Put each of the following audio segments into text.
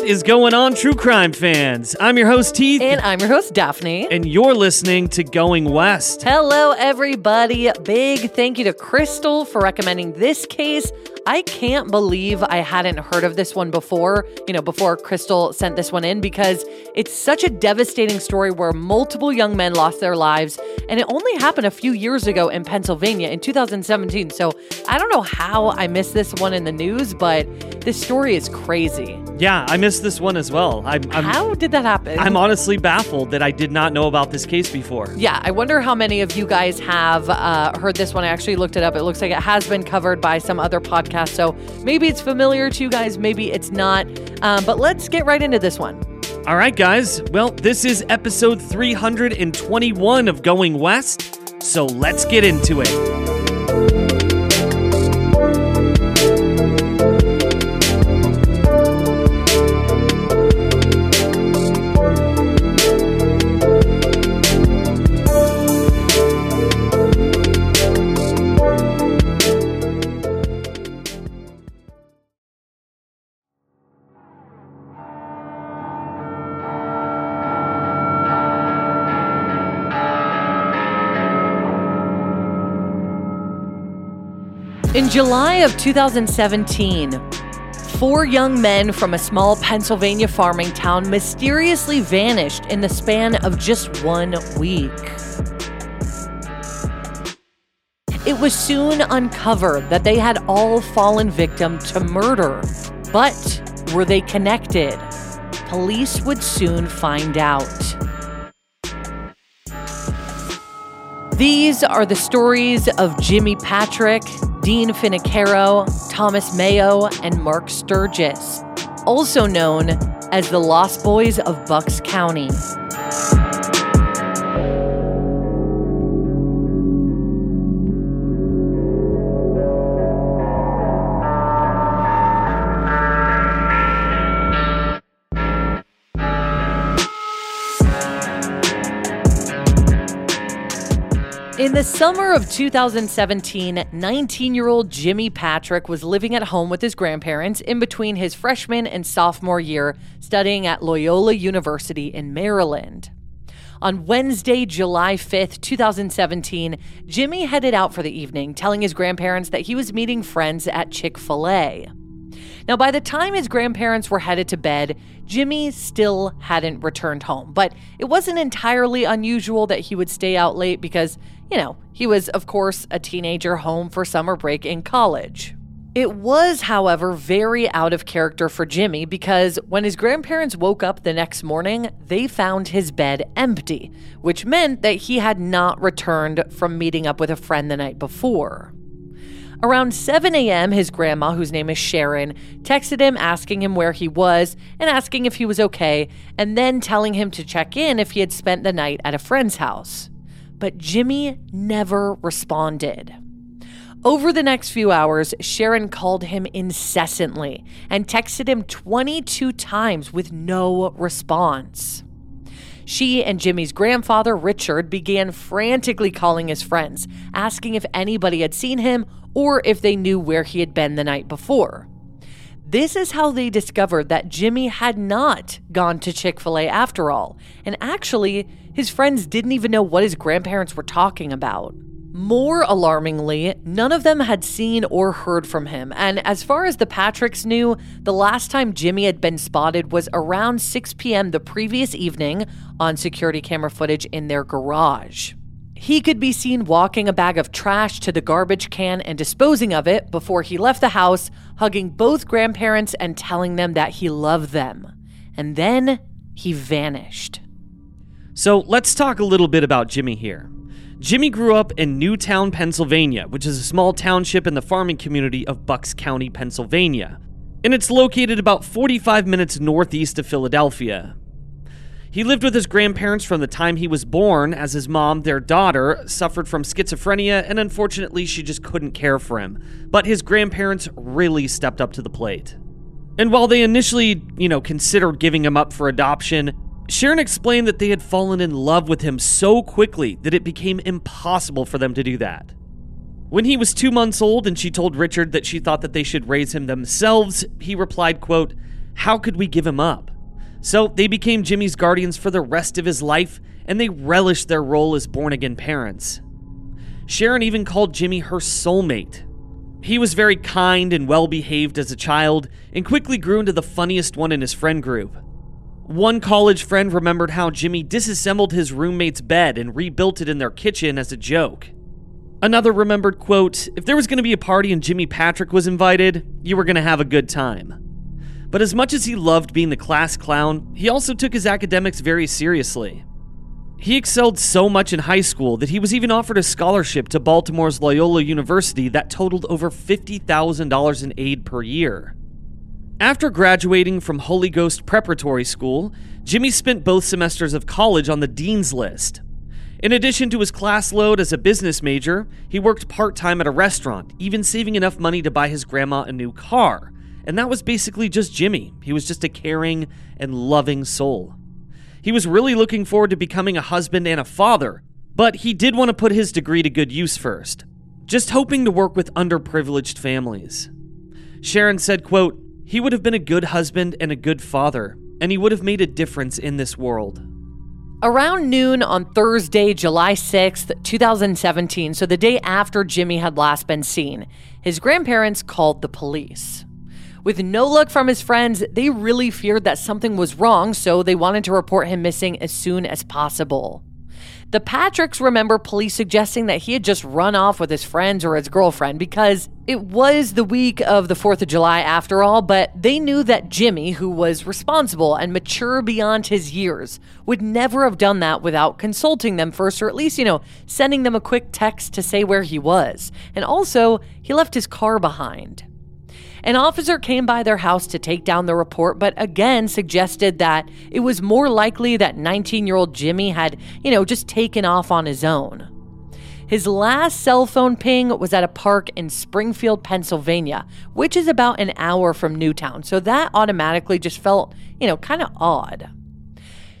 What is going on, true crime fans? I'm your host, Heath, And I'm your host, Daphne. and you're listening to Going West. Hello, everybody. Big thank you to Crystal for recommending this case. I can't believe I hadn't heard of this one before, you know, before Crystal sent this one in because it's such a devastating story where multiple young men lost their lives. And it only happened a few years ago in Pennsylvania in 2017. So I don't know how I missed this one in the news, but this story is crazy. Yeah, I missed this one as well. I'm, I'm, how did that happen? I'm honestly baffled that I did not know about this case before. Yeah, I wonder how many of you guys have uh, heard this one. I actually looked it up. It looks like it has been covered by some other podcast. So maybe it's familiar to you guys, maybe it's not. Um, but let's get right into this one. All right, guys. Well, this is episode 321 of Going West, so let's get into it. In July of 2017, four young men from a small Pennsylvania farming town mysteriously vanished in the span of just one week. It was soon uncovered that they had all fallen victim to murder. But were they connected? Police would soon find out. These are the stories of Jimi Patrick, Dean Finocchiaro, Thomas Meo, and Mark Sturgis, also known as the Lost Boys of Bucks County. In the summer of 2017, 19 year old Jimi Patrick was living at home with his grandparents in between his freshman and sophomore year studying at Loyola University in Maryland. On Wednesday, July 5th, 2017, Jimi headed out for the evening, telling his grandparents that he was meeting friends at Chick fil A. Now, by the time his grandparents were headed to bed, Jimi still hadn't returned home. But it wasn't entirely unusual that he would stay out late because, you know, he was, of course, a teenager home for summer break in college. It was, however, very out of character for Jimi because when his grandparents woke up the next morning, they found his bed empty, which meant that he had not returned from meeting up with a friend the night before. Around 7 a.m., his grandma, whose name is Sharon, texted him asking him where he was and asking if he was okay, and then telling him to check in if he had spent the night at a friend's house. But Jimi never responded. Over the next few hours, Sharon called him incessantly and texted him 22 times with no response. She and Jimi's grandfather, Richard, began frantically calling his friends, asking if anybody had seen him or if they knew where he had been the night before. This is how they discovered that Jimi had not gone to Chick fil A after all, and actually, his friends didn't even know what his grandparents were talking about. More alarmingly, none of them had seen or heard from him, and as far as the Patricks knew, the last time Jimi had been spotted was around 6 p.m. the previous evening on security camera footage in their garage. He could be seen walking a bag of trash to the garbage can and disposing of it before he left the house, hugging both grandparents and telling them that he loved them. And then he vanished. So let's talk a little bit about Jimi here. Jimi grew up in Newtown, Pennsylvania, which is a small township in the farming community of Bucks County, Pennsylvania. And it's located about 45 minutes northeast of Philadelphia. He lived with his grandparents from the time he was born, as his mom, their daughter, suffered from schizophrenia, and unfortunately, she just couldn't care for him. But his grandparents really stepped up to the plate. And while they initially, you know, considered giving him up for adoption, Sharon explained that they had fallen in love with him so quickly that it became impossible for them to do that. When he was two months old and she told Richard that she thought that they should raise him themselves, he replied, quote, How could we give him up? So they became Jimi's guardians for the rest of his life, and they relished their role as born again parents. Sharon even called Jimi her soulmate. He was very kind and well behaved as a child, and quickly grew into the funniest one in his friend group. One college friend remembered how Jimi disassembled his roommate's bed and rebuilt it in their kitchen as a joke. Another remembered, quote, if there was going to be a party and Jimi Patrick was invited, you were going to have a good time. But as much as he loved being the class clown, he also took his academics very seriously. He excelled so much in high school that he was even offered a scholarship to Baltimore's Loyola University that totaled over $50,000 in aid per year. After graduating from Holy Ghost Preparatory School, Jimi spent both semesters of college on the Dean's List. In addition to his class load as a business major, he worked part time at a restaurant, even saving enough money to buy his grandma a new car. And that was basically just Jimi. He was just a caring and loving soul. He was really looking forward to becoming a husband and a father, but he did want to put his degree to good use first, just hoping to work with underprivileged families. Sharon said, quote, he would have been a good husband and a good father, and he would have made a difference in this world. Around noon on Thursday, July 6th, 2017, so the day after Jimi had last been seen, his grandparents called the police. With no luck from his friends, they really feared that something was wrong, so they wanted to report him missing as soon as possible. The Patricks remember police suggesting that he had just run off with his friends or his girlfriend because it was the week of the 4th of July after all, but they knew that Jimi, who was responsible and mature beyond his years, would never have done that without consulting them first or at least, you know, sending them a quick text to say where he was. And also, he left his car behind. An officer came by their house to take down the report, but again suggested that it was more likely that 19 year old Jimi had, you know, just taken off on his own. His last cell phone ping was at a park in Springfield, Pennsylvania, which is about an hour from Newtown. So that automatically just felt, you know, kind of odd.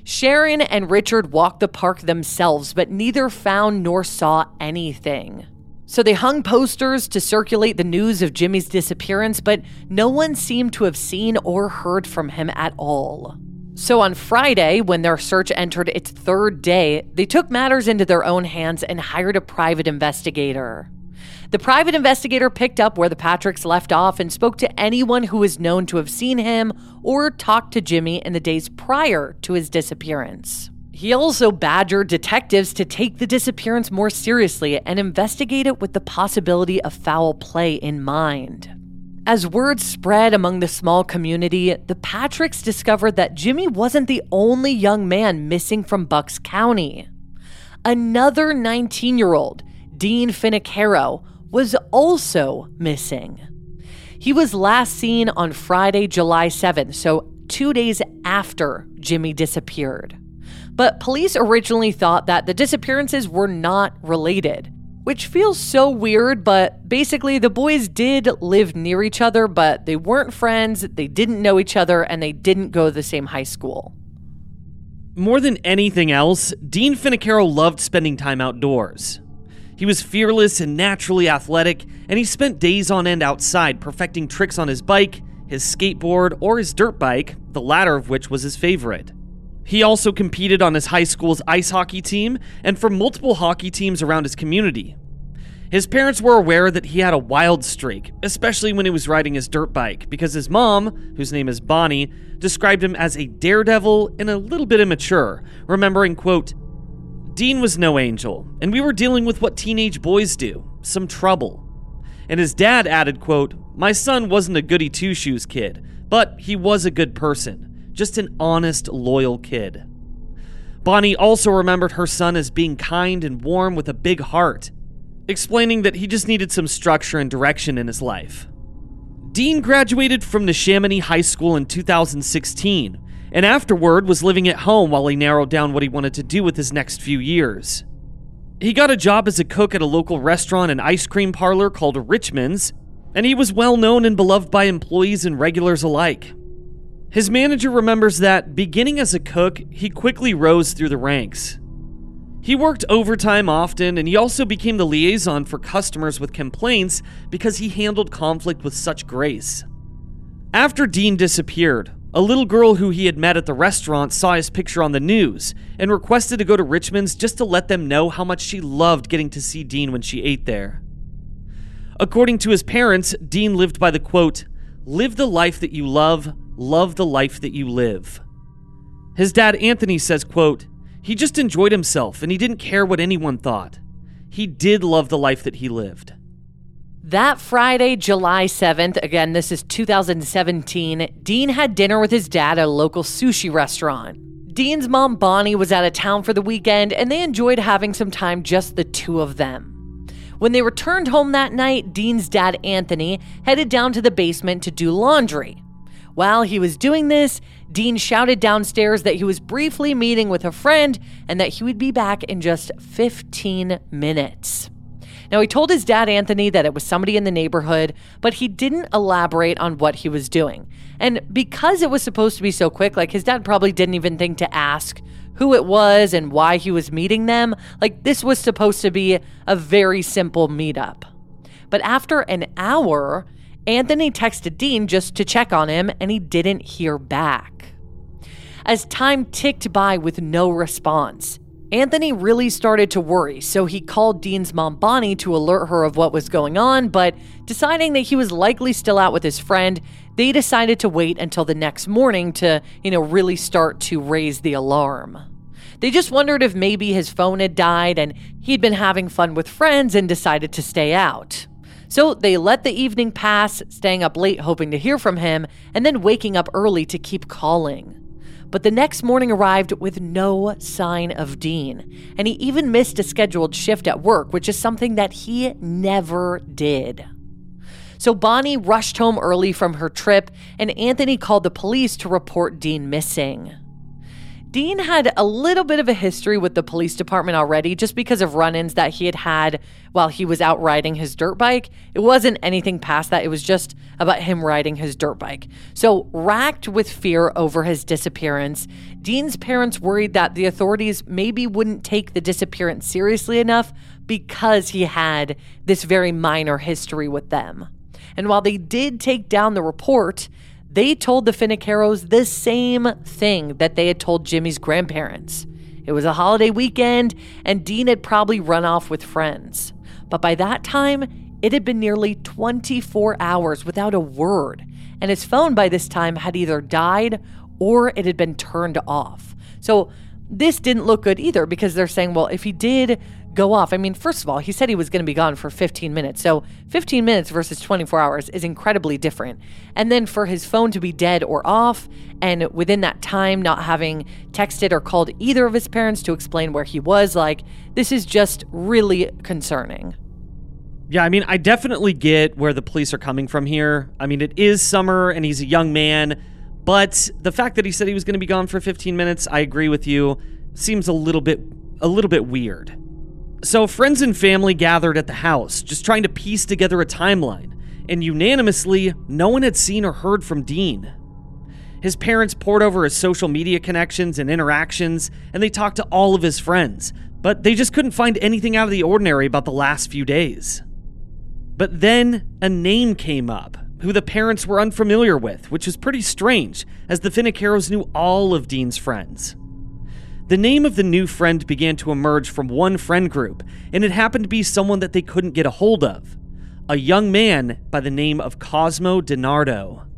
Sharon and Richard walked the park themselves, but neither found nor saw anything. So they hung posters to circulate the news of Jimi's disappearance, but no one seemed to have seen or heard from him at all. So on Friday, when their search entered its third day, they took matters into their own hands and hired a private investigator. The private investigator picked up where the Patricks left off and spoke to anyone who was known to have seen him or talked to Jimi in the days prior to his disappearance. He also badgered detectives to take the disappearance more seriously and investigate it with the possibility of foul play in mind. As word spread among the small community, the Patricks discovered that Jimi wasn't the only young man missing from Bucks County. Another 19 year old, Dean Finocchiaro, was also missing. He was last seen on Friday, July 7th, so two days after Jimi disappeared. But police originally thought that the disappearances were not related, which feels so weird, but basically, the boys did live near each other, but they weren't friends, they didn't know each other, and they didn't go to the same high school. More than anything else, Dean Finocchiaro loved spending time outdoors. He was fearless and naturally athletic, and he spent days on end outside perfecting tricks on his bike, his skateboard, or his dirt bike, the latter of which was his favorite. He also competed on his high school's ice hockey team and for multiple hockey teams around his community. His parents were aware that he had a wild streak, especially when he was riding his dirt bike, because his mom, whose name is Bonnie, described him as a daredevil and a little bit immature, remembering, quote, Dean was no angel, and we were dealing with what teenage boys do some trouble. And his dad added, quote, My son wasn't a goody two shoes kid, but he was a good person just an honest, loyal kid. Bonnie also remembered her son as being kind and warm with a big heart, explaining that he just needed some structure and direction in his life. Dean graduated from the Neshaminy High School in 2016, and afterward was living at home while he narrowed down what he wanted to do with his next few years. He got a job as a cook at a local restaurant and ice cream parlor called Richmond's, and he was well known and beloved by employees and regulars alike. His manager remembers that, beginning as a cook, he quickly rose through the ranks. He worked overtime often, and he also became the liaison for customers with complaints because he handled conflict with such grace. After Dean disappeared, A little girl who he had met at the restaurant saw his picture on the news and requested to go to Richmond's just to let them know how much she loved getting to see Dean when she ate there. According to his parents, Dean lived by the quote, Live the life that you love, love the life that you live. His dad Anthony says, quote, He just enjoyed himself and he didn't care what anyone thought. He did love the life that he lived. That Friday, July 7th, again, this is 2017, Dean had dinner with his dad at a local sushi restaurant. Dean's mom, Bonnie, was out of town for the weekend, and they enjoyed having some time just the two of them. When they returned home that night, Dean's dad, Anthony, headed down to the basement to do laundry. While he was doing this, Dean shouted downstairs that he was briefly meeting with a friend and that he would be back in just 15 minutes. Now, he told his dad, Anthony, that it was somebody in the neighborhood, but he didn't elaborate on what he was doing. And because it was supposed to be so quick, like his dad probably didn't even think to ask who it was and why he was meeting them. Like, this was supposed to be a very simple meetup. But after an hour, Anthony texted Dean just to check on him, and he didn't hear back. As time ticked by with no response, Anthony really started to worry, so he called Dean's mom Bonnie to alert her of what was going on, but deciding that he was likely still out with his friend, they decided to wait until the next morning to, you know, really start to raise the alarm. They just wondered if maybe his phone had died and he'd been having fun with friends and decided to stay out. So they let the evening pass, staying up late hoping to hear from him, and then waking up early to keep calling. But the next morning arrived with no sign of Dean, and he even missed a scheduled shift at work, which is something that he never did. So Bonnie rushed home early from her trip, and Anthony called the police to report Dean missing. Dean had a little bit of a history with the police department already just because of run ins that he had had while he was out riding his dirt bike. It wasn't anything past that, it was just about him riding his dirt bike. So, racked with fear over his disappearance, Dean's parents worried that the authorities maybe wouldn't take the disappearance seriously enough because he had this very minor history with them. And while they did take down the report, they told the Finocchiaros the same thing that they had told Jimi's grandparents. It was a holiday weekend, and Dean had probably run off with friends. But by that time, it had been nearly 24 hours without a word, and his phone by this time had either died or it had been turned off. So this didn't look good either because they're saying, well, if he did go off. I mean, first of all, he said he was going to be gone for 15 minutes. So 15 minutes versus 24 hours is incredibly different. And then for his phone to be dead or off, and within that time not having texted or called either of his parents to explain where he was, like, this is just really concerning. Yeah, I mean, I definitely get where the police are coming from here. I mean, it is summer and he's a young man, but the fact that he said he was going to be gone for 15 minutes, I agree with you, seems a little bit a little bit weird. So, friends and family gathered at the house, just trying to piece together a timeline, and unanimously, no one had seen or heard from Dean. His parents pored over his social media connections and interactions, and they talked to all of his friends, but they just couldn't find anything out of the ordinary about the last few days. But then a name came up, who the parents were unfamiliar with, which was pretty strange, as the Finocchiaros knew all of Dean's friends. The name of the new friend began to emerge from one friend group, and it happened to be someone that they couldn't get a hold of a young man by the name of Cosmo DiNardo.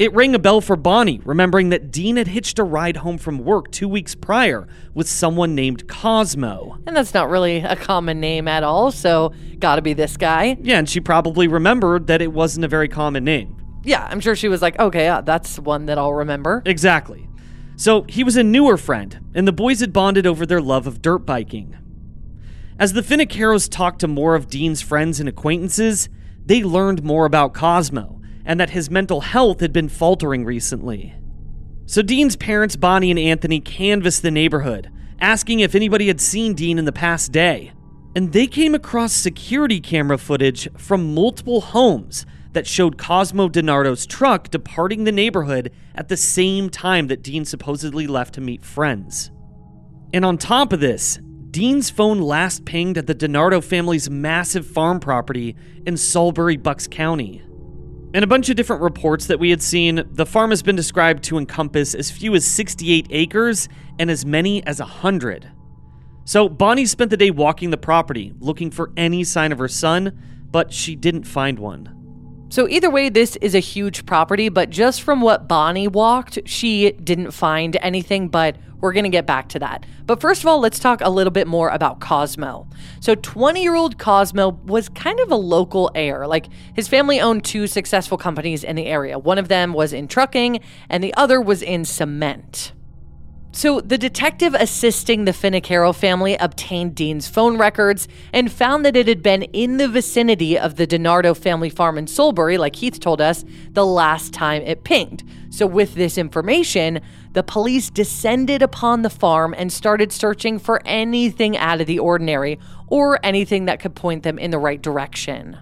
It rang a bell for Bonnie, remembering that Dean had hitched a ride home from work two weeks prior with someone named Cosmo. And that's not really a common name at all, so gotta be this guy. Yeah, and she probably remembered that it wasn't a very common name. Yeah, I'm sure she was like, okay, yeah, that's one that I'll remember. Exactly. So he was a newer friend, and the boys had bonded over their love of dirt biking. As the Finocchiaros talked to more of Dean's friends and acquaintances, they learned more about Cosmo and that his mental health had been faltering recently. So Dean's parents, Bonnie and Anthony, canvassed the neighborhood, asking if anybody had seen Dean in the past day. And they came across security camera footage from multiple homes that showed Cosmo DiNardo's truck departing the neighborhood at the same time that Dean supposedly left to meet friends. And on top of this, Dean's phone last pinged at the DiNardo family's massive farm property in Salisbury, Bucks County. In a bunch of different reports that we had seen, the farm has been described to encompass as few as 68 acres and as many as 100. So Bonnie spent the day walking the property, looking for any sign of her son, but she didn't find one. So, either way, this is a huge property, but just from what Bonnie walked, she didn't find anything, but we're going to get back to that. But first of all, let's talk a little bit more about Cosmo. So, 20 year old Cosmo was kind of a local heir. Like, his family owned two successful companies in the area. One of them was in trucking, and the other was in cement. So, the detective assisting the Finocchiaro family obtained Dean's phone records and found that it had been in the vicinity of the DiNardo family farm in Solebury, like Heath told us, the last time it pinged. So, with this information, the police descended upon the farm and started searching for anything out of the ordinary or anything that could point them in the right direction.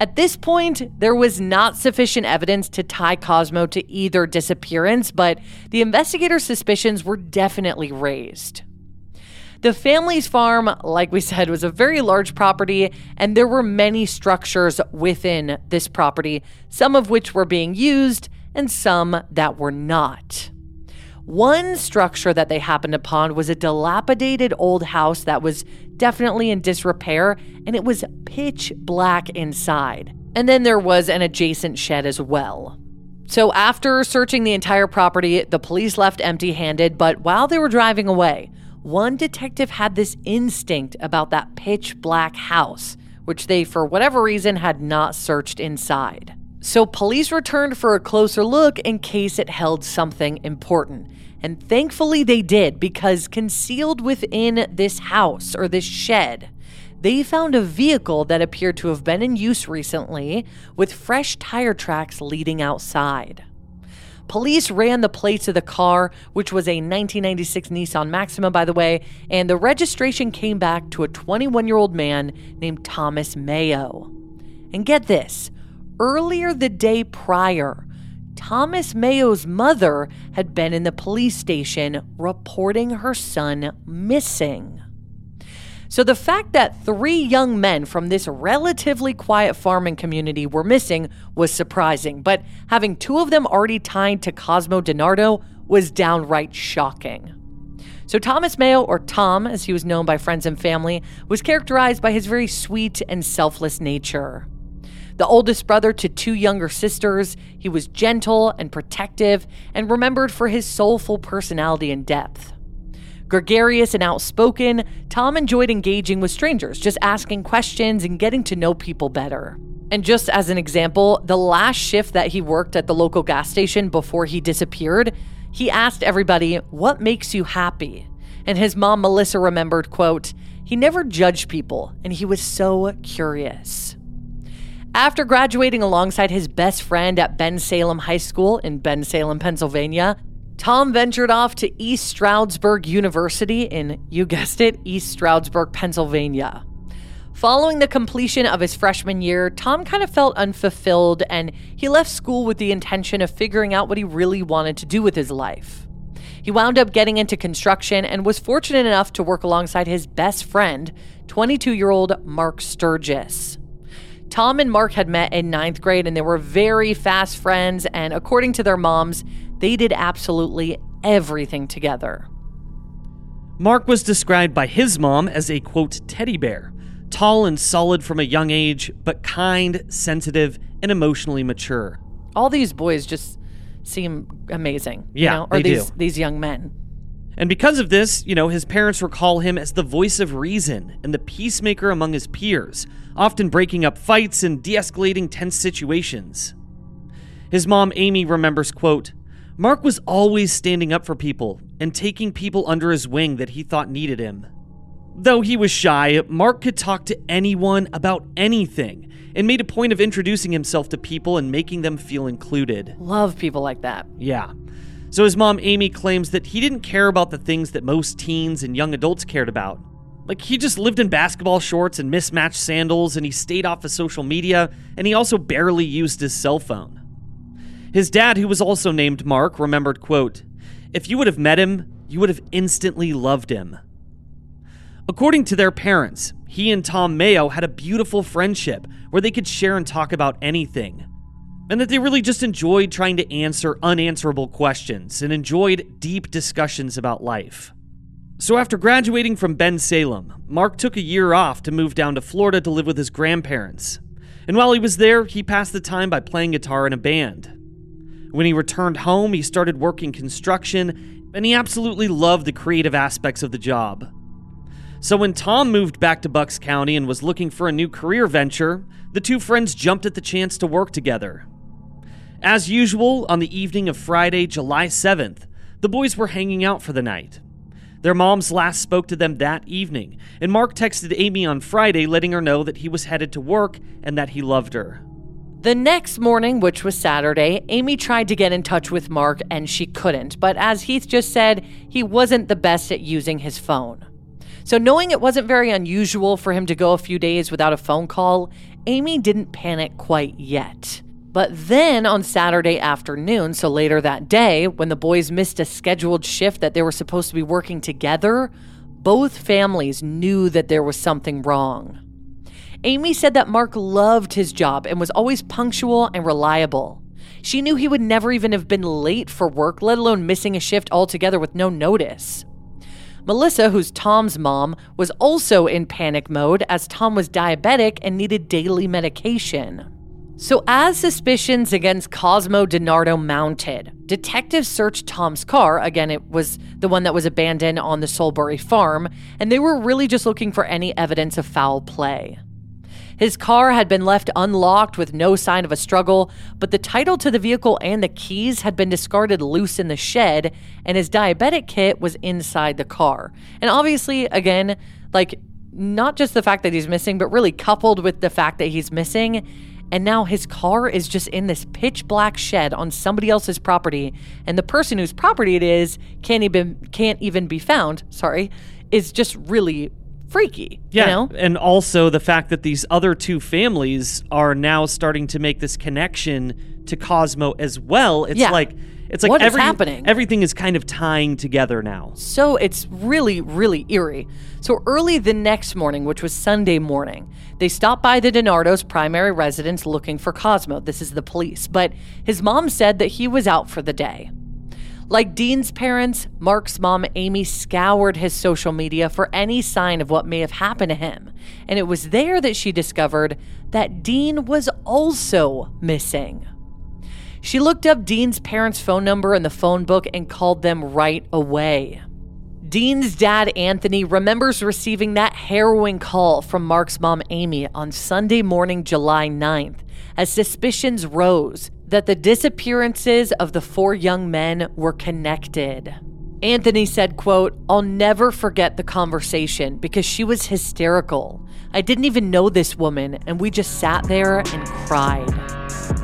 At this point, there was not sufficient evidence to tie Cosmo to either disappearance, but the investigators' suspicions were definitely raised. The family's farm, like we said, was a very large property, and there were many structures within this property, some of which were being used and some that were not. One structure that they happened upon was a dilapidated old house that was definitely in disrepair and it was pitch black inside. And then there was an adjacent shed as well. So, after searching the entire property, the police left empty handed, but while they were driving away, one detective had this instinct about that pitch black house, which they, for whatever reason, had not searched inside. So police returned for a closer look in case it held something important. And thankfully they did because concealed within this house or this shed, they found a vehicle that appeared to have been in use recently with fresh tire tracks leading outside. Police ran the plates of the car, which was a 1996 Nissan Maxima, by the way, and the registration came back to a 21 year old man named Thomas Meo. And get this Earlier the day prior, Thomas Meo's mother had been in the police station reporting her son missing. So the fact that three young men from this relatively quiet farming community were missing was surprising, but having two of them already tied to Cosmo DiNardo was downright shocking. So Thomas Meo, or Tom as he was known by friends and family, was characterized by his very sweet and selfless nature. The oldest brother to two younger sisters, he was gentle and protective and remembered for his soulful personality and depth. Gregarious and outspoken, Tom enjoyed engaging with strangers, just asking questions and getting to know people better. And just as an example, the last shift that he worked at the local gas station before he disappeared, he asked everybody, "What makes you happy?" And his mom Melissa remembered, quote, "He never judged people and he was so curious." After graduating alongside his best friend at Bensalem High School in Bensalem, Pennsylvania, Tom ventured off to East Stroudsburg University in, you guessed it, East Stroudsburg, Pennsylvania. Following the completion of his freshman year, Tom kind of felt unfulfilled and he left school with the intention of figuring out what he really wanted to do with his life. He wound up getting into construction and was fortunate enough to work alongside his best friend, 22 year old Mark Sturgis. Tom and Mark had met in ninth grade and they were very fast friends. And according to their moms, they did absolutely everything together. Mark was described by his mom as a quote, teddy bear, tall and solid from a young age, but kind, sensitive, and emotionally mature. All these boys just seem amazing. Yeah, you know? or they these, do. these young men. And because of this, you know, his parents recall him as the voice of reason and the peacemaker among his peers, often breaking up fights and de-escalating tense situations. His mom Amy remembers, quote, Mark was always standing up for people and taking people under his wing that he thought needed him. Though he was shy, Mark could talk to anyone about anything and made a point of introducing himself to people and making them feel included. Love people like that. Yeah. So his mom, Amy, claims that he didn't care about the things that most teens and young adults cared about. Like, he just lived in basketball shorts and mismatched sandals, and he stayed off of social media, and he also barely used his cell phone. His dad, who was also named Mark, remembered, quote, If you would have met him, you would have instantly loved him. According to their parents, he and Tom Meo had a beautiful friendship where they could share and talk about anything. and that they really just enjoyed trying to answer unanswerable questions and enjoyed deep discussions about life. So, after graduating from Bensalem, Mark took a year off to move down to Florida to live with his grandparents. And while he was there, he passed the time by playing guitar in a band. When he returned home, he started working construction, and he absolutely loved the creative aspects of the job. So, when Tom moved back to Bucks County and was looking for a new career venture, the two friends jumped at the chance to work together. As usual, on the evening of Friday, July 7th, the boys were hanging out for the night. Their moms last spoke to them that evening, and Mark texted Amy on Friday letting her know that he was headed to work and that he loved her. The next morning, which was Saturday, Amy tried to get in touch with Mark and she couldn't. But as Heath just said, he wasn't the best at using his phone. So, knowing it wasn't very unusual for him to go a few days without a phone call, Amy didn't panic quite yet. But then on Saturday afternoon, so later that day, when the boys missed a scheduled shift that they were supposed to be working together, both families knew that there was something wrong. Amy said that Mark loved his job and was always punctual and reliable. She knew he would never even have been late for work, let alone missing a shift altogether with no notice. Melissa, who's Tom's mom, was also in panic mode as Tom was diabetic and needed daily medication. So, as suspicions against Cosmo DiNardo mounted, detectives searched Tom's car. Again, it was the one that was abandoned on the Solebury farm, and they were really just looking for any evidence of foul play. His car had been left unlocked with no sign of a struggle, but the title to the vehicle and the keys had been discarded loose in the shed, and his diabetic kit was inside the car. And obviously, again, like not just the fact that he's missing, but really coupled with the fact that he's missing and now his car is just in this pitch black shed on somebody else's property and the person whose property it is can't even can't even be found sorry is just really freaky Yeah, you know and also the fact that these other two families are now starting to make this connection to Cosmo as well. It's Yeah. like it's like What is every, happening? everything is kind of tying together now. So it's really, really eerie. So early the next morning, which was Sunday morning, they stopped by the DiNardo's primary residence looking for Cosmo. This is the police. But his mom said that he was out for the day. Like Dean's parents, Mark's mom, Amy, scoured his social media for any sign of what may have happened to him. And it was there that she discovered that Dean was also missing. She looked up Dean's parents' phone number in the phone book and called them right away. Dean's dad, Anthony, remembers receiving that harrowing call from Mark's mom, Amy, on Sunday morning, July 9th, as suspicions rose that the disappearances of the four young men were connected. Anthony said, quote, I'll never forget the conversation because she was hysterical. I didn't even know this woman, and we just sat there and cried.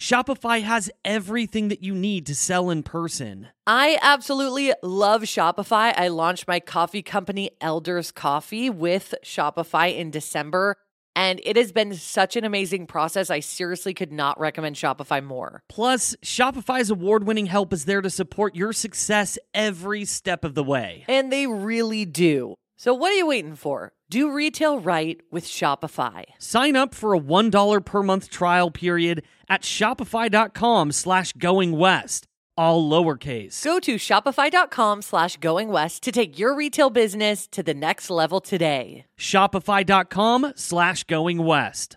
Shopify has everything that you need to sell in person. I absolutely love Shopify. I launched my coffee company, Elders Coffee, with Shopify in December, and it has been such an amazing process. I seriously could not recommend Shopify more. Plus, Shopify's award winning help is there to support your success every step of the way. And they really do. So, what are you waiting for? Do retail right with Shopify. Sign up for a $1 per month trial period at shopify.com slash going west, all lowercase. Go to shopify.com slash going west to take your retail business to the next level today. Shopify.com slash going west.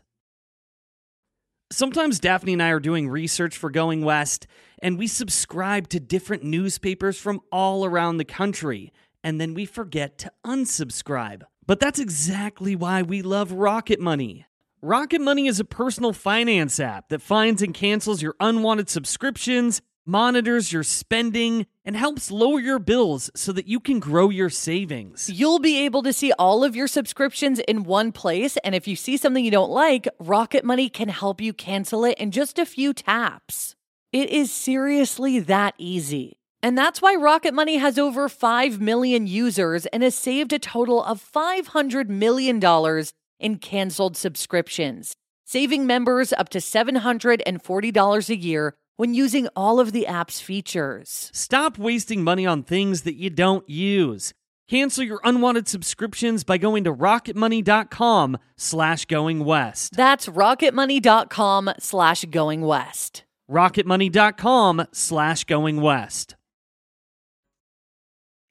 Sometimes Daphne and I are doing research for Going West, and we subscribe to different newspapers from all around the country, and then we forget to unsubscribe. But that's exactly why we love Rocket Money. Rocket Money is a personal finance app that finds and cancels your unwanted subscriptions, monitors your spending, and helps lower your bills so that you can grow your savings. You'll be able to see all of your subscriptions in one place, and if you see something you don't like, Rocket Money can help you cancel it in just a few taps. It is seriously that easy. And that's why Rocket Money has over 5 million users and has saved a total of $500 million in canceled subscriptions, saving members up to $740 a year when using all of the app's features. Stop wasting money on things that you don't use. Cancel your unwanted subscriptions by going to rocketmoney.com slash going west. That's rocketmoney.com slash going west. rocketmoney.com slash going west.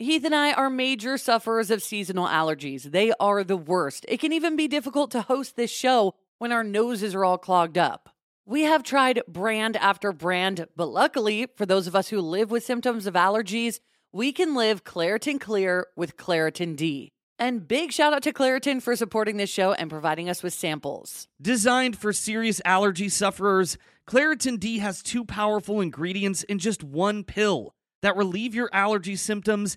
Heath and I are major sufferers of seasonal allergies. They are the worst. It can even be difficult to host this show when our noses are all clogged up. We have tried brand after brand, but luckily, for those of us who live with symptoms of allergies, we can live Claritin Clear with Claritin D. And big shout out to Claritin for supporting this show and providing us with samples. Designed for serious allergy sufferers, Claritin D has two powerful ingredients in just one pill that relieve your allergy symptoms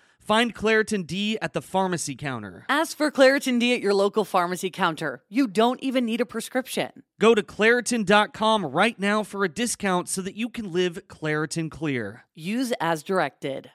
Find Claritin D at the pharmacy counter. Ask for Claritin D at your local pharmacy counter. You don't even need a prescription. Go to Claritin.com right now for a discount so that you can live Claritin Clear. Use as directed.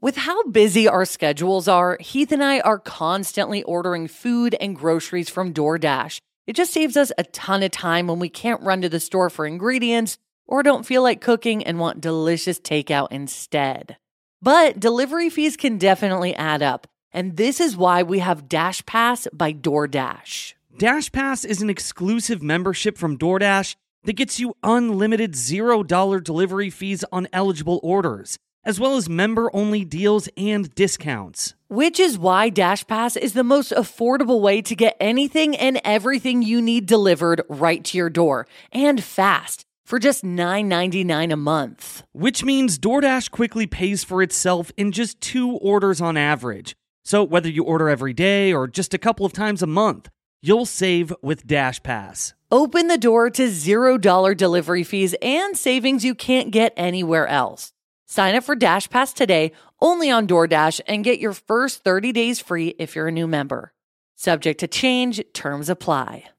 With how busy our schedules are, Heath and I are constantly ordering food and groceries from DoorDash. It just saves us a ton of time when we can't run to the store for ingredients or don't feel like cooking and want delicious takeout instead. But delivery fees can definitely add up, and this is why we have Dash Pass by DoorDash. Dash Pass is an exclusive membership from DoorDash that gets you unlimited $0 delivery fees on eligible orders, as well as member only deals and discounts. Which is why Dash Pass is the most affordable way to get anything and everything you need delivered right to your door and fast for just $9.99 a month. Which means DoorDash quickly pays for itself in just two orders on average. So whether you order every day or just a couple of times a month, you'll save with Dash Pass. Open the door to $0 delivery fees and savings you can't get anywhere else. Sign up for Dash Pass today only on DoorDash and get your first 30 days free if you're a new member. Subject to change, terms apply.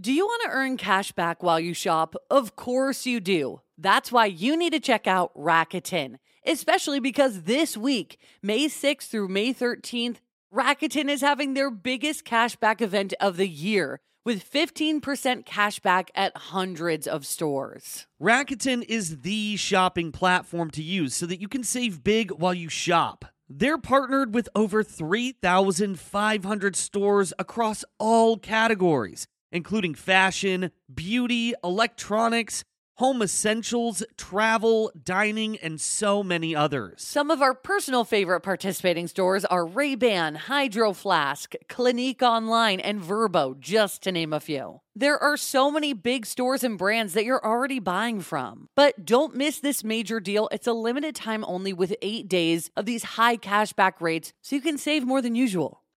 Do you want to earn cash back while you shop? Of course you do. That's why you need to check out Rakuten, especially because this week, May 6th through May 13th, Rakuten is having their biggest cashback event of the year with 15% cashback at hundreds of stores. Rakuten is the shopping platform to use so that you can save big while you shop. They're partnered with over 3,500 stores across all categories, including fashion, beauty, electronics, home essentials, travel, dining, and so many others. Some of our personal favorite participating stores are Ray-Ban, Hydro Flask, Clinique Online, and Vrbo, just to name a few. There are so many big stores and brands that you're already buying from. But don't miss this major deal. It's a limited time only with 8 days of these high cashback rates so you can save more than usual.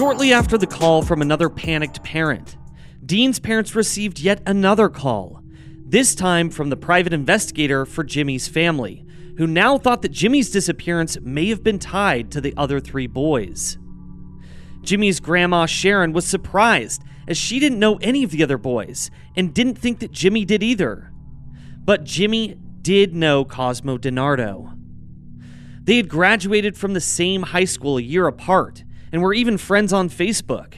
Shortly after the call from another panicked parent, Dean's parents received yet another call, this time from the private investigator for Jimi's family, who now thought that Jimi's disappearance may have been tied to the other three boys. Jimi's grandma Sharon was surprised as she didn't know any of the other boys and didn't think that Jimi did either. But Jimi did know Cosmo DiNardo. They had graduated from the same high school a year apart and we were even friends on Facebook.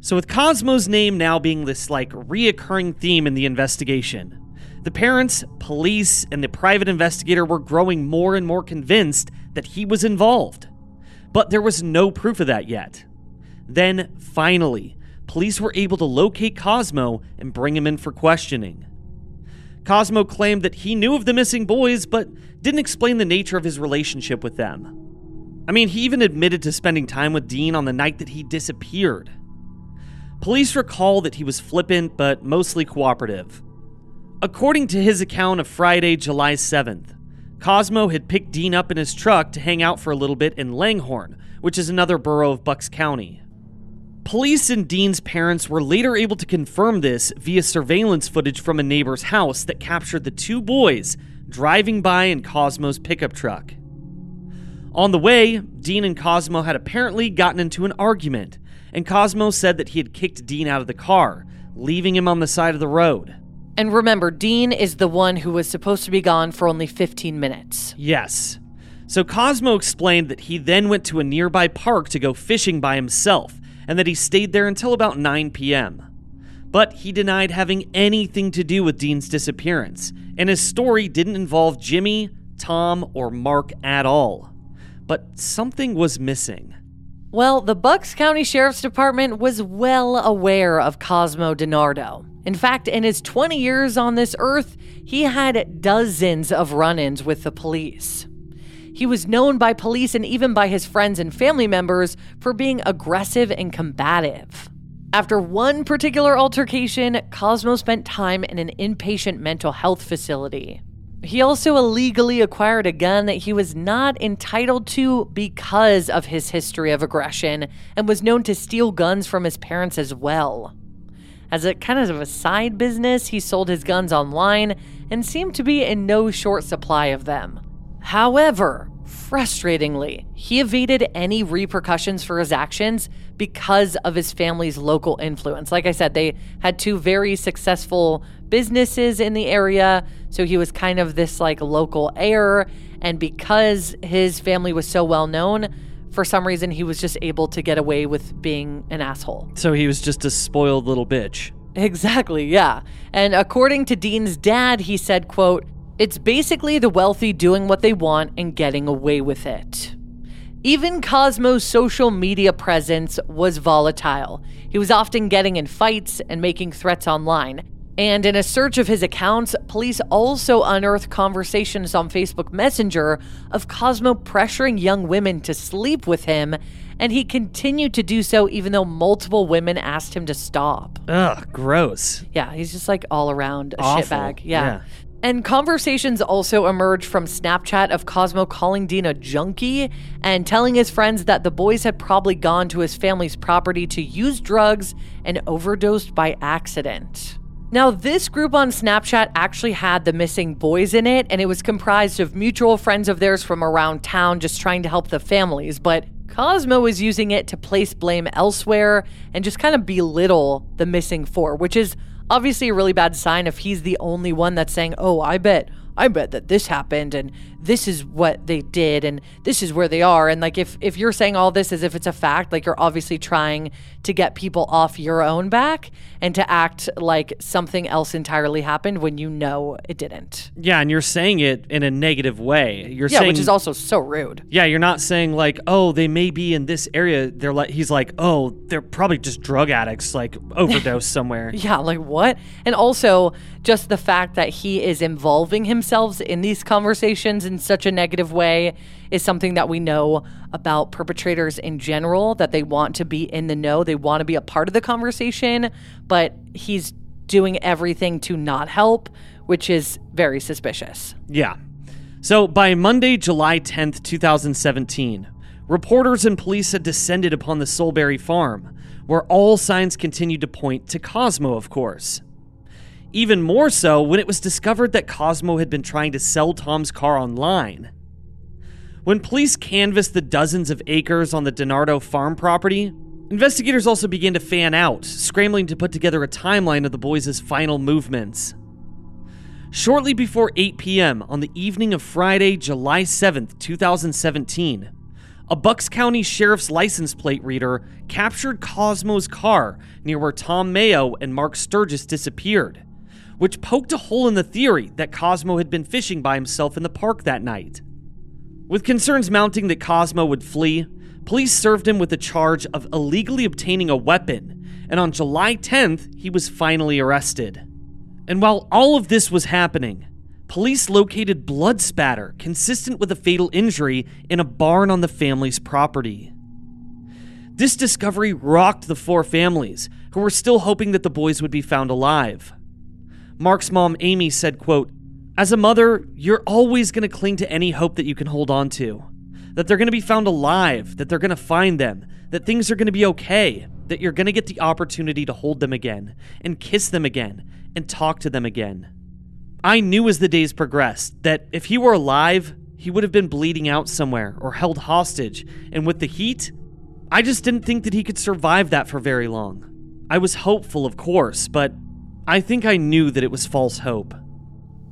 So, with Cosmo's name now being this like reoccurring theme in the investigation, the parents, police, and the private investigator were growing more and more convinced that he was involved. But there was no proof of that yet. Then, finally, police were able to locate Cosmo and bring him in for questioning. Cosmo claimed that he knew of the missing boys, but didn't explain the nature of his relationship with them. I mean, he even admitted to spending time with Dean on the night that he disappeared. Police recall that he was flippant but mostly cooperative. According to his account of Friday, July 7th, Cosmo had picked Dean up in his truck to hang out for a little bit in Langhorne, which is another borough of Bucks County. Police and Dean's parents were later able to confirm this via surveillance footage from a neighbor's house that captured the two boys driving by in Cosmo's pickup truck. On the way, Dean and Cosmo had apparently gotten into an argument, and Cosmo said that he had kicked Dean out of the car, leaving him on the side of the road. And remember, Dean is the one who was supposed to be gone for only 15 minutes. Yes. So Cosmo explained that he then went to a nearby park to go fishing by himself and that he stayed there until about 9 p.m. But he denied having anything to do with Dean's disappearance, and his story didn't involve Jimi, Tom, or Mark at all. But something was missing. Well, the Bucks County Sheriff's Department was well aware of Cosmo DiNardo. In fact, in his 20 years on this earth, he had dozens of run ins with the police. He was known by police and even by his friends and family members for being aggressive and combative. After one particular altercation, Cosmo spent time in an inpatient mental health facility. He also illegally acquired a gun that he was not entitled to because of his history of aggression and was known to steal guns from his parents as well. As a kind of a side business, he sold his guns online and seemed to be in no short supply of them. However, frustratingly, he evaded any repercussions for his actions because of his family's local influence. Like I said, they had two very successful businesses in the area, so he was kind of this like local heir. And because his family was so well known, for some reason he was just able to get away with being an asshole. So he was just a spoiled little bitch. Exactly, yeah. And according to Dean's dad, he said, quote, it's basically the wealthy doing what they want and getting away with it. Even Cosmo's social media presence was volatile. He was often getting in fights and making threats online. And in a search of his accounts, police also unearthed conversations on Facebook Messenger of Cosmo pressuring young women to sleep with him, and he continued to do so even though multiple women asked him to stop. Ugh, gross. Yeah, he's just like all around a Awful. shitbag. Yeah. Yeah. And conversations also emerged from Snapchat of Cosmo calling Dean a junkie and telling his friends that the boys had probably gone to his family's property to use drugs and overdosed by accident. Now, this group on Snapchat actually had the missing boys in it, and it was comprised of mutual friends of theirs from around town just trying to help the families. But Cosmo was using it to place blame elsewhere and just kind of belittle the missing four, which is obviously a really bad sign if he's the only one that's saying, "Oh, I bet, I bet that this happened and this is what they did and this is where they are." And like if if you're saying all this as if it's a fact, like you're obviously trying to get people off your own back and to act like something else entirely happened when you know it didn't. Yeah, and you're saying it in a negative way. You're Yeah, saying which is also so rude. Yeah, you're not saying like, "Oh, they may be in this area." They're like he's like, "Oh, they're probably just drug addicts like overdose somewhere." Yeah, like what? And also, just the fact that he is involving himself in these conversations in such a negative way is something that we know about perpetrators in general that they want to be in the know, they want to be a part of the conversation, but he's doing everything to not help, which is very suspicious. Yeah. So by Monday, July 10th, 2017, reporters and police had descended upon the Solebury farm, where all signs continued to point to Cosmo, of course. Even more so when it was discovered that Cosmo had been trying to sell Tom's car online. When police canvassed the dozens of acres on the DiNardo farm property, investigators also began to fan out, scrambling to put together a timeline of the boys' final movements. Shortly before 8 p.m. on the evening of Friday, July 7th, 2017, a Bucks County Sheriff's license plate reader captured Cosmo's car near where Tom Meo and Mark Sturgis disappeared, which poked a hole in the theory that Cosmo had been fishing by himself in the park that night. With concerns mounting that Cosmo would flee, police served him with a charge of illegally obtaining a weapon, and on July 10th, he was finally arrested. And while all of this was happening, police located blood spatter consistent with a fatal injury in a barn on the family's property. This discovery rocked the four families, who were still hoping that the boys would be found alive. Mark's mom, Amy, said, quote, As a mother, you're always going to cling to any hope that you can hold on to. That they're going to be found alive, that they're going to find them, that things are going to be okay, that you're going to get the opportunity to hold them again, and kiss them again, and talk to them again. I knew as the days progressed that if he were alive, he would have been bleeding out somewhere or held hostage, and with the heat, I just didn't think that he could survive that for very long. I was hopeful, of course, but I think I knew that it was false hope.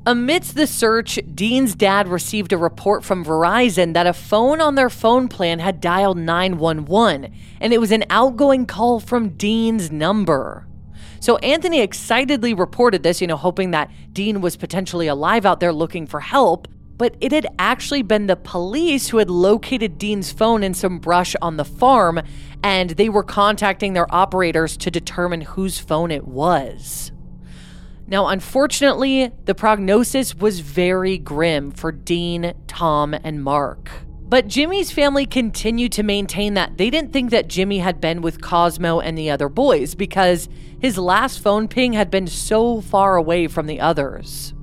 Amidst the search, Dean's dad received a report from Verizon that a phone on their phone plan had dialed 911, and it was an outgoing call from Dean's number. So Anthony excitedly reported this, you know, hoping that Dean was potentially alive out there looking for help. But it had actually been the police who had located Dean's phone in some brush on the farm, and they were contacting their operators to determine whose phone it was. Now, unfortunately, the prognosis was very grim for Dean, Tom, and Mark. But Jimi's family continued to maintain that they didn't think that Jimi had been with Cosmo and the other boys because his last phone ping had been so far away from the others.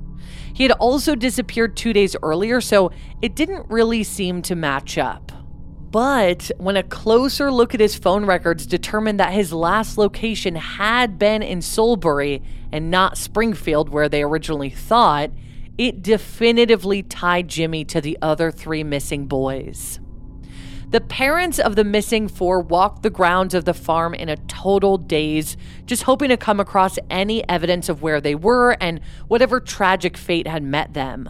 He had also disappeared two days earlier, so it didn't really seem to match up. But when a closer look at his phone records determined that his last location had been in Solebury and not Springfield, where they originally thought, it definitively tied Jimi to the other three missing boys. The parents of the missing four walked the grounds of the farm in a total daze, just hoping to come across any evidence of where they were and whatever tragic fate had met them.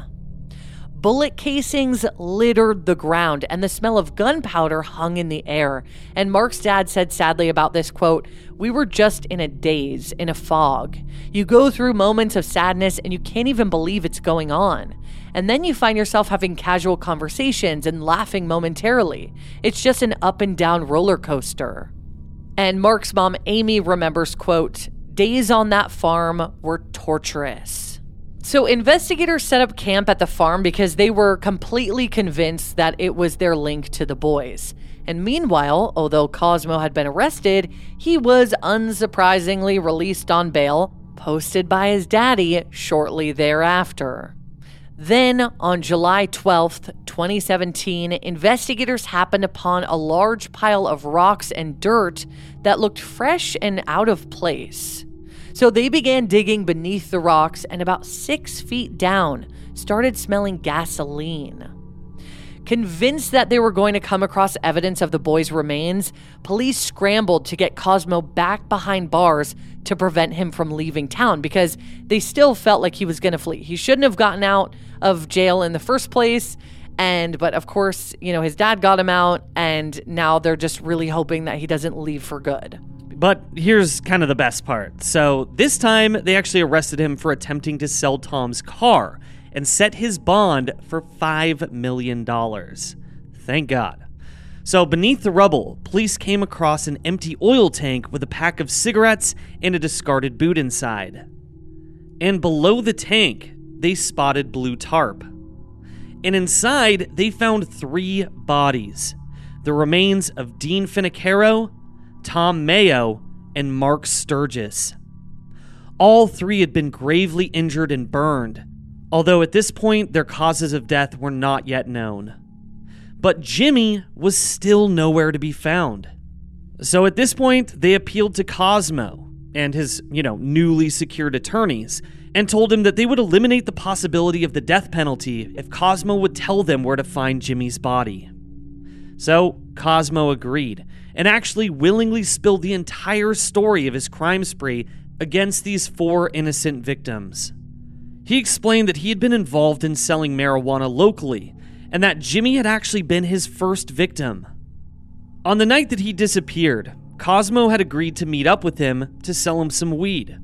Bullet casings littered the ground, and the smell of gunpowder hung in the air. And Mark's dad said sadly about this quote, We were just in a daze, in a fog. You go through moments of sadness and you can't even believe it's going on. And then you find yourself having casual conversations and laughing momentarily. It's just an up and down roller coaster. And Mark's mom, Amy, remembers, quote, Days on that farm were torturous. So, investigators set up camp at the farm because they were completely convinced that it was their link to the boys. And meanwhile, although Cosmo had been arrested, he was unsurprisingly released on bail, posted by his daddy shortly thereafter. Then, on July 12th, 2017, investigators happened upon a large pile of rocks and dirt that looked fresh and out of place. So they began digging beneath the rocks and about six feet down started smelling gasoline. Convinced that they were going to come across evidence of the boy's remains, police scrambled to get Cosmo back behind bars to prevent him from leaving town because they still felt like he was going to flee. He shouldn't have gotten out of jail in the first place. And, but of course, you know, his dad got him out, and now they're just really hoping that he doesn't leave for good. But here's kind of the best part. So, this time they actually arrested him for attempting to sell Tom's car and set his bond for $5 million. Thank God. So, beneath the rubble, police came across an empty oil tank with a pack of cigarettes and a discarded boot inside. And below the tank, they spotted blue tarp. And inside, they found three bodies the remains of Dean Finocchiaro, Tom Meo, and Mark Sturgis. All three had been gravely injured and burned, although at this point their causes of death were not yet known. But Jimi was still nowhere to be found. So at this point, they appealed to Cosmo and his, you know, newly secured attorneys and told him that they would eliminate the possibility of the death penalty if Cosmo would tell them where to find Jimi's body. So Cosmo agreed and actually willingly spilled the entire story of his crime spree against these four innocent victims. He explained that he had been involved in selling marijuana locally and that Jimi had actually been his first victim. On the night that he disappeared, Cosmo had agreed to meet up with him to sell him some weed.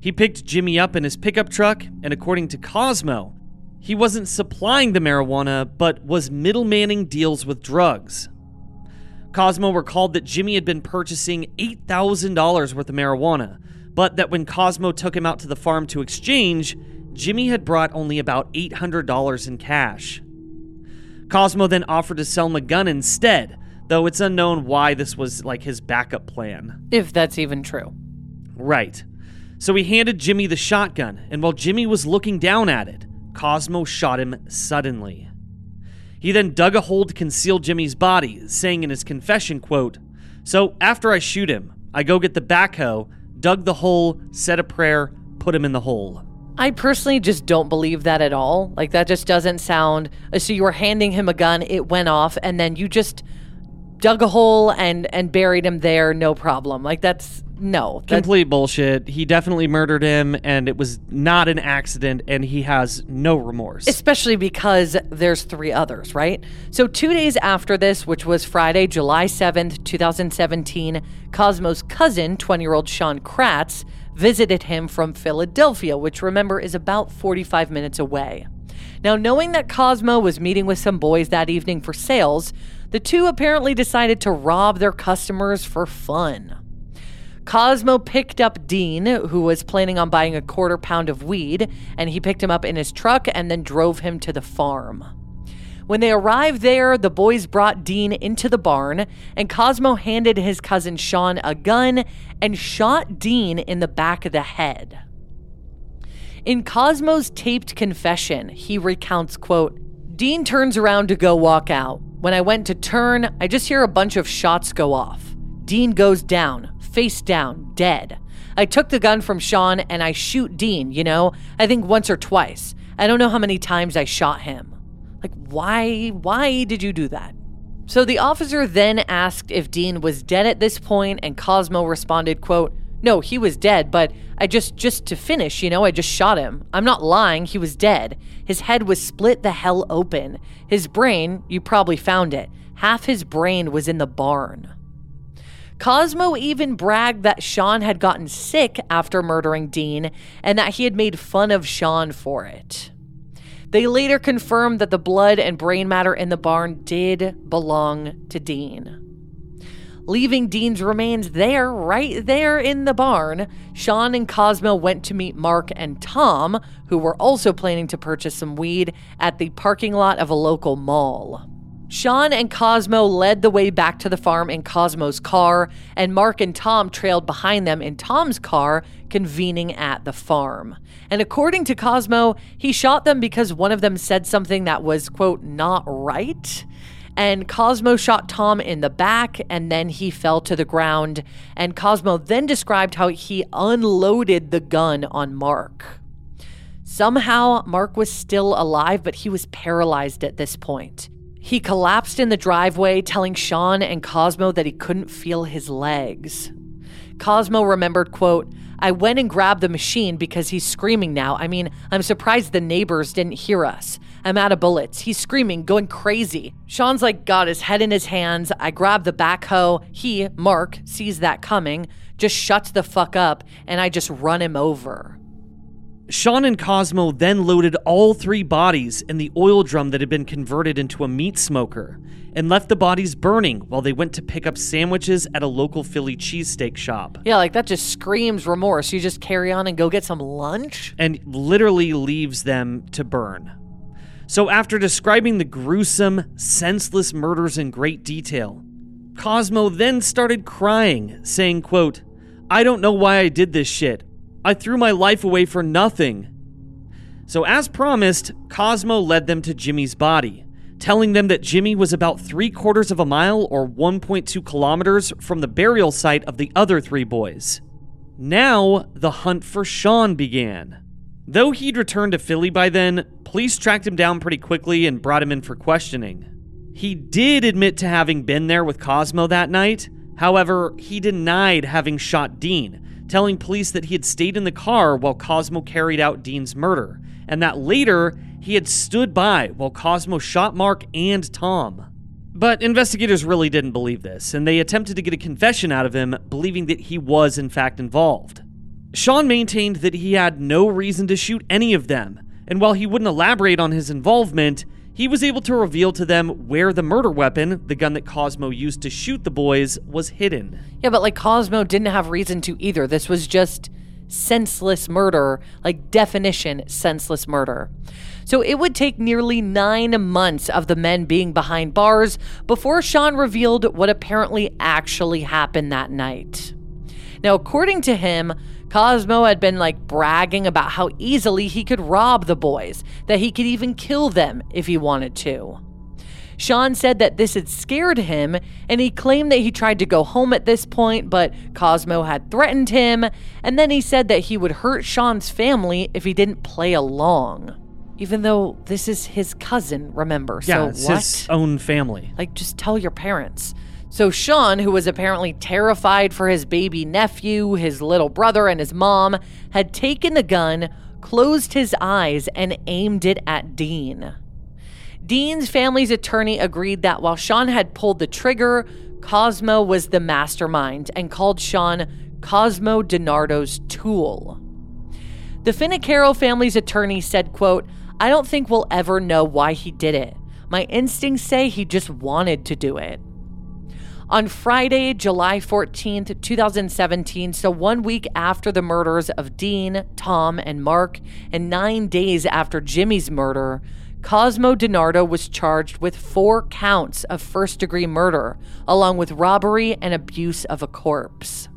He picked Jimi up in his pickup truck, and according to Cosmo, he wasn't supplying the marijuana, but was middlemaning deals with drugs. Cosmo recalled that Jimi had been purchasing $8,000 worth of marijuana, but that when Cosmo took him out to the farm to exchange, Jimi had brought only about $800 in cash. Cosmo then offered to sell him a gun instead, though it's unknown why this was like his backup plan. If that's even true. Right. So he handed Jimi the shotgun, and while Jimi was looking down at it, Cosmo shot him suddenly. He then dug a hole to conceal Jimi's body, saying in his confession, quote, So after I shoot him, I go get the backhoe, dug the hole, said a prayer, put him in the hole. I personally just don't believe that at all. Like that just doesn't sound uh, so you were handing him a gun, it went off, and then you just dug a hole and and buried him there, no problem. Like that's no. That, Complete bullshit. He definitely murdered him, and it was not an accident, and he has no remorse. Especially because there's three others, right? So, two days after this, which was Friday, July 7th, 2017, Cosmo's cousin, 20 year old Sean Kratz, visited him from Philadelphia, which remember is about 45 minutes away. Now, knowing that Cosmo was meeting with some boys that evening for sales, the two apparently decided to rob their customers for fun. Cosmo picked up Dean, who was planning on buying a quarter pound of weed, and he picked him up in his truck and then drove him to the farm. When they arrived there, the boys brought Dean into the barn, and Cosmo handed his cousin Sean a gun and shot Dean in the back of the head. In Cosmo's taped confession, he recounts, quote, Dean turns around to go walk out. When I went to turn, I just hear a bunch of shots go off. Dean goes down, face down, dead. I took the gun from Sean and I shoot Dean, you know, I think once or twice. I don't know how many times I shot him. Like, why, why did you do that? So the officer then asked if Dean was dead at this point, and Cosmo responded, quote, no, he was dead, but I just just to finish, you know, I just shot him. I'm not lying, he was dead. His head was split the hell open. His brain, you probably found it. Half his brain was in the barn. Cosmo even bragged that Sean had gotten sick after murdering Dean and that he had made fun of Sean for it. They later confirmed that the blood and brain matter in the barn did belong to Dean. Leaving Dean's remains there, right there in the barn, Sean and Cosmo went to meet Mark and Tom, who were also planning to purchase some weed at the parking lot of a local mall. Sean and Cosmo led the way back to the farm in Cosmo's car, and Mark and Tom trailed behind them in Tom's car, convening at the farm. And according to Cosmo, he shot them because one of them said something that was, quote, not right. And Cosmo shot Tom in the back, and then he fell to the ground. And Cosmo then described how he unloaded the gun on Mark. Somehow, Mark was still alive, but he was paralyzed at this point. He collapsed in the driveway, telling Sean and Cosmo that he couldn't feel his legs. Cosmo remembered, quote, I went and grabbed the machine because he's screaming now. I mean, I'm surprised the neighbors didn't hear us. I'm out of bullets. He's screaming, going crazy. Sean's like got his head in his hands. I grab the backhoe. He, Mark, sees that coming, just shuts the fuck up, and I just run him over. Sean and Cosmo then loaded all three bodies in the oil drum that had been converted into a meat smoker and left the bodies burning while they went to pick up sandwiches at a local Philly cheesesteak shop. Yeah, like that just screams remorse. You just carry on and go get some lunch? And literally leaves them to burn. So, after describing the gruesome, senseless murders in great detail, Cosmo then started crying, saying, quote, I don't know why I did this shit. I threw my life away for nothing. So, as promised, Cosmo led them to Jimi's body, telling them that Jimi was about three quarters of a mile or 1.2 kilometers from the burial site of the other three boys. Now, the hunt for Sean began. Though he'd returned to Philly by then, police tracked him down pretty quickly and brought him in for questioning. He did admit to having been there with Cosmo that night, however, he denied having shot Dean telling police that he had stayed in the car while Cosmo carried out Dean's murder, and that later he had stood by while Cosmo shot Mark and Tom. But investigators really didn't believe this, and they attempted to get a confession out of him, believing that he was in fact involved. Sean maintained that he had no reason to shoot any of them, and while he wouldn't elaborate on his involvement, he was able to reveal to them where the murder weapon, the gun that Cosmo used to shoot the boys, was hidden. Yeah, but like Cosmo didn't have reason to either. This was just senseless murder, like definition senseless murder. So it would take nearly nine months of the men being behind bars before Sean revealed what apparently actually happened that night. Now, according to him, Cosmo had been like bragging about how easily he could rob the boys, that he could even kill them if he wanted to. Sean said that this had scared him, and he claimed that he tried to go home at this point, but Cosmo had threatened him, and then he said that he would hurt Sean's family if he didn't play along. Even though this is his cousin, remember? Yeah, so it's what? his own family. Like, just tell your parents. So, Sean, who was apparently terrified for his baby nephew, his little brother, and his mom, had taken the gun, closed his eyes, and aimed it at Dean. Dean's family's attorney agreed that while Sean had pulled the trigger, Cosmo was the mastermind and called Sean Cosmo DiNardo's tool. The Finocchiaro family's attorney said, quote, I don't think we'll ever know why he did it. My instincts say he just wanted to do it. On Friday, July 14th, 2017, so one week after the murders of Dean, Tom, and Mark, and nine days after Jimi's murder, Cosmo DiNardo was charged with four counts of first degree murder, along with robbery and abuse of a corpse.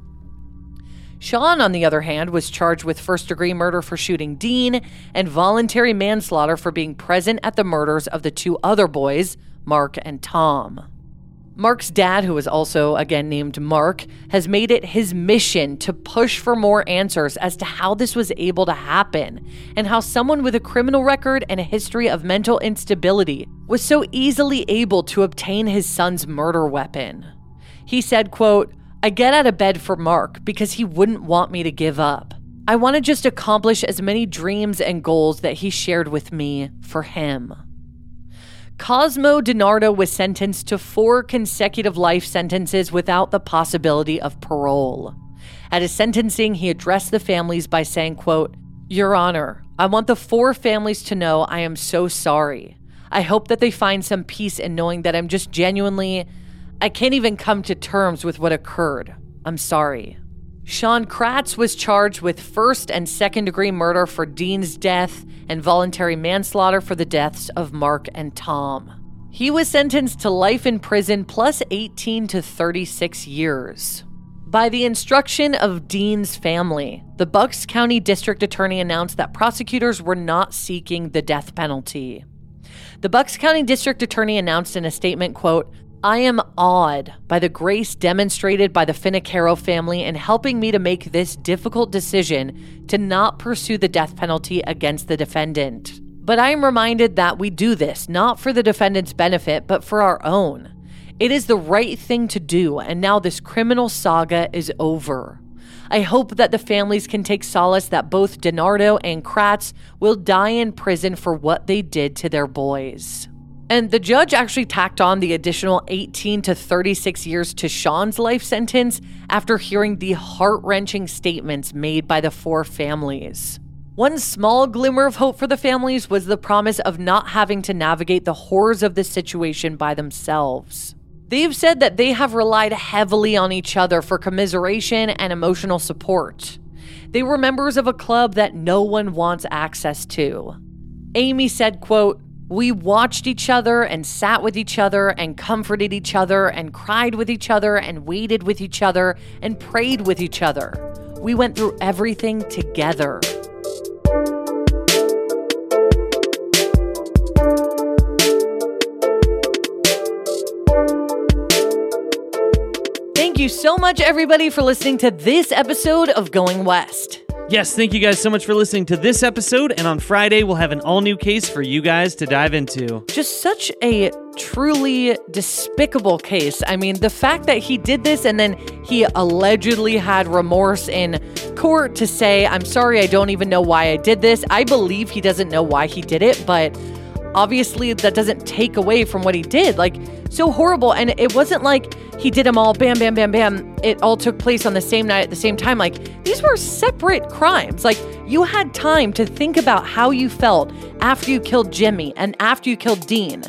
Sean, on the other hand, was charged with first degree murder for shooting Dean and voluntary manslaughter for being present at the murders of the two other boys, Mark and Tom. Mark's dad, who is also again named Mark, has made it his mission to push for more answers as to how this was able to happen and how someone with a criminal record and a history of mental instability was so easily able to obtain his son's murder weapon. He said, quote, I get out of bed for Mark because he wouldn't want me to give up. I want to just accomplish as many dreams and goals that he shared with me for him. Cosmo DiNardo was sentenced to four consecutive life sentences without the possibility of parole. At his sentencing, he addressed the families by saying, quote, Your Honor, I want the four families to know I am so sorry. I hope that they find some peace in knowing that I'm just genuinely, I can't even come to terms with what occurred. I'm sorry. Sean Kratz was charged with first and second degree murder for Dean's death and voluntary manslaughter for the deaths of Mark and Tom. He was sentenced to life in prison plus 18 to 36 years. By the instruction of Dean's family, the Bucks County District Attorney announced that prosecutors were not seeking the death penalty. The Bucks County District Attorney announced in a statement, quote, I am awed by the grace demonstrated by the Finocchiaro family in helping me to make this difficult decision to not pursue the death penalty against the defendant. But I am reminded that we do this not for the defendant's benefit, but for our own. It is the right thing to do, and now this criminal saga is over. I hope that the families can take solace that both DiNardo and Kratz will die in prison for what they did to their boys. And the judge actually tacked on the additional 18 to 36 years to Sean's life sentence after hearing the heart wrenching statements made by the four families. One small glimmer of hope for the families was the promise of not having to navigate the horrors of this situation by themselves. They've said that they have relied heavily on each other for commiseration and emotional support. They were members of a club that no one wants access to. Amy said, quote, we watched each other and sat with each other and comforted each other and cried with each other and waited with each other and prayed with each other. We went through everything together. Thank you so much, everybody, for listening to this episode of Going West. Yes, thank you guys so much for listening to this episode. And on Friday, we'll have an all new case for you guys to dive into. Just such a truly despicable case. I mean, the fact that he did this and then he allegedly had remorse in court to say, I'm sorry, I don't even know why I did this. I believe he doesn't know why he did it, but obviously that doesn't take away from what he did. Like, so horrible. And it wasn't like he did them all bam, bam, bam, bam. It all took place on the same night at the same time. Like, these were separate crimes. Like, you had time to think about how you felt after you killed Jimi and after you killed Dean,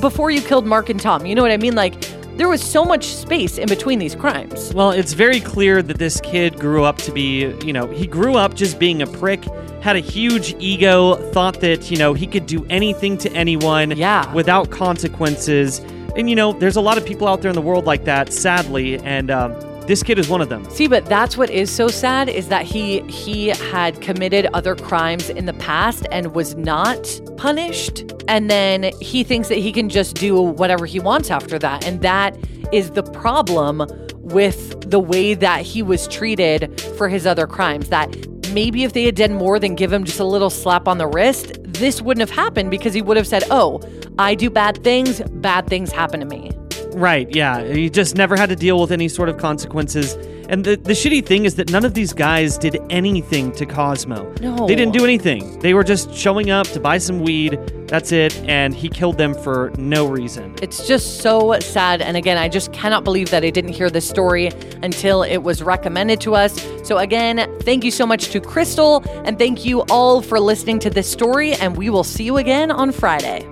before you killed Mark and Tom. You know what I mean? Like, there was so much space in between these crimes. Well, it's very clear that this kid grew up to be, you know, he grew up just being a prick, had a huge ego, thought that, you know, he could do anything to anyone Yeah. without consequences. And, you know, there's a lot of people out there in the world like that, sadly. And um, this kid is one of them. See, but that's what is so sad is that he he had committed other crimes in the past and was not punished. And then he thinks that he can just do whatever he wants after that. And that is the problem with the way that he was treated for his other crimes. That maybe if they had done more than give him just a little slap on the wrist, this wouldn't have happened because he would have said, Oh, I do bad things, bad things happen to me. Right, yeah. He just never had to deal with any sort of consequences. And the, the shitty thing is that none of these guys did anything to Cosmo. No. They didn't do anything. They were just showing up to buy some weed. That's it. And he killed them for no reason. It's just so sad. And again, I just cannot believe that I didn't hear this story until it was recommended to us. So, again, thank you so much to Crystal. And thank you all for listening to this story. And we will see you again on Friday.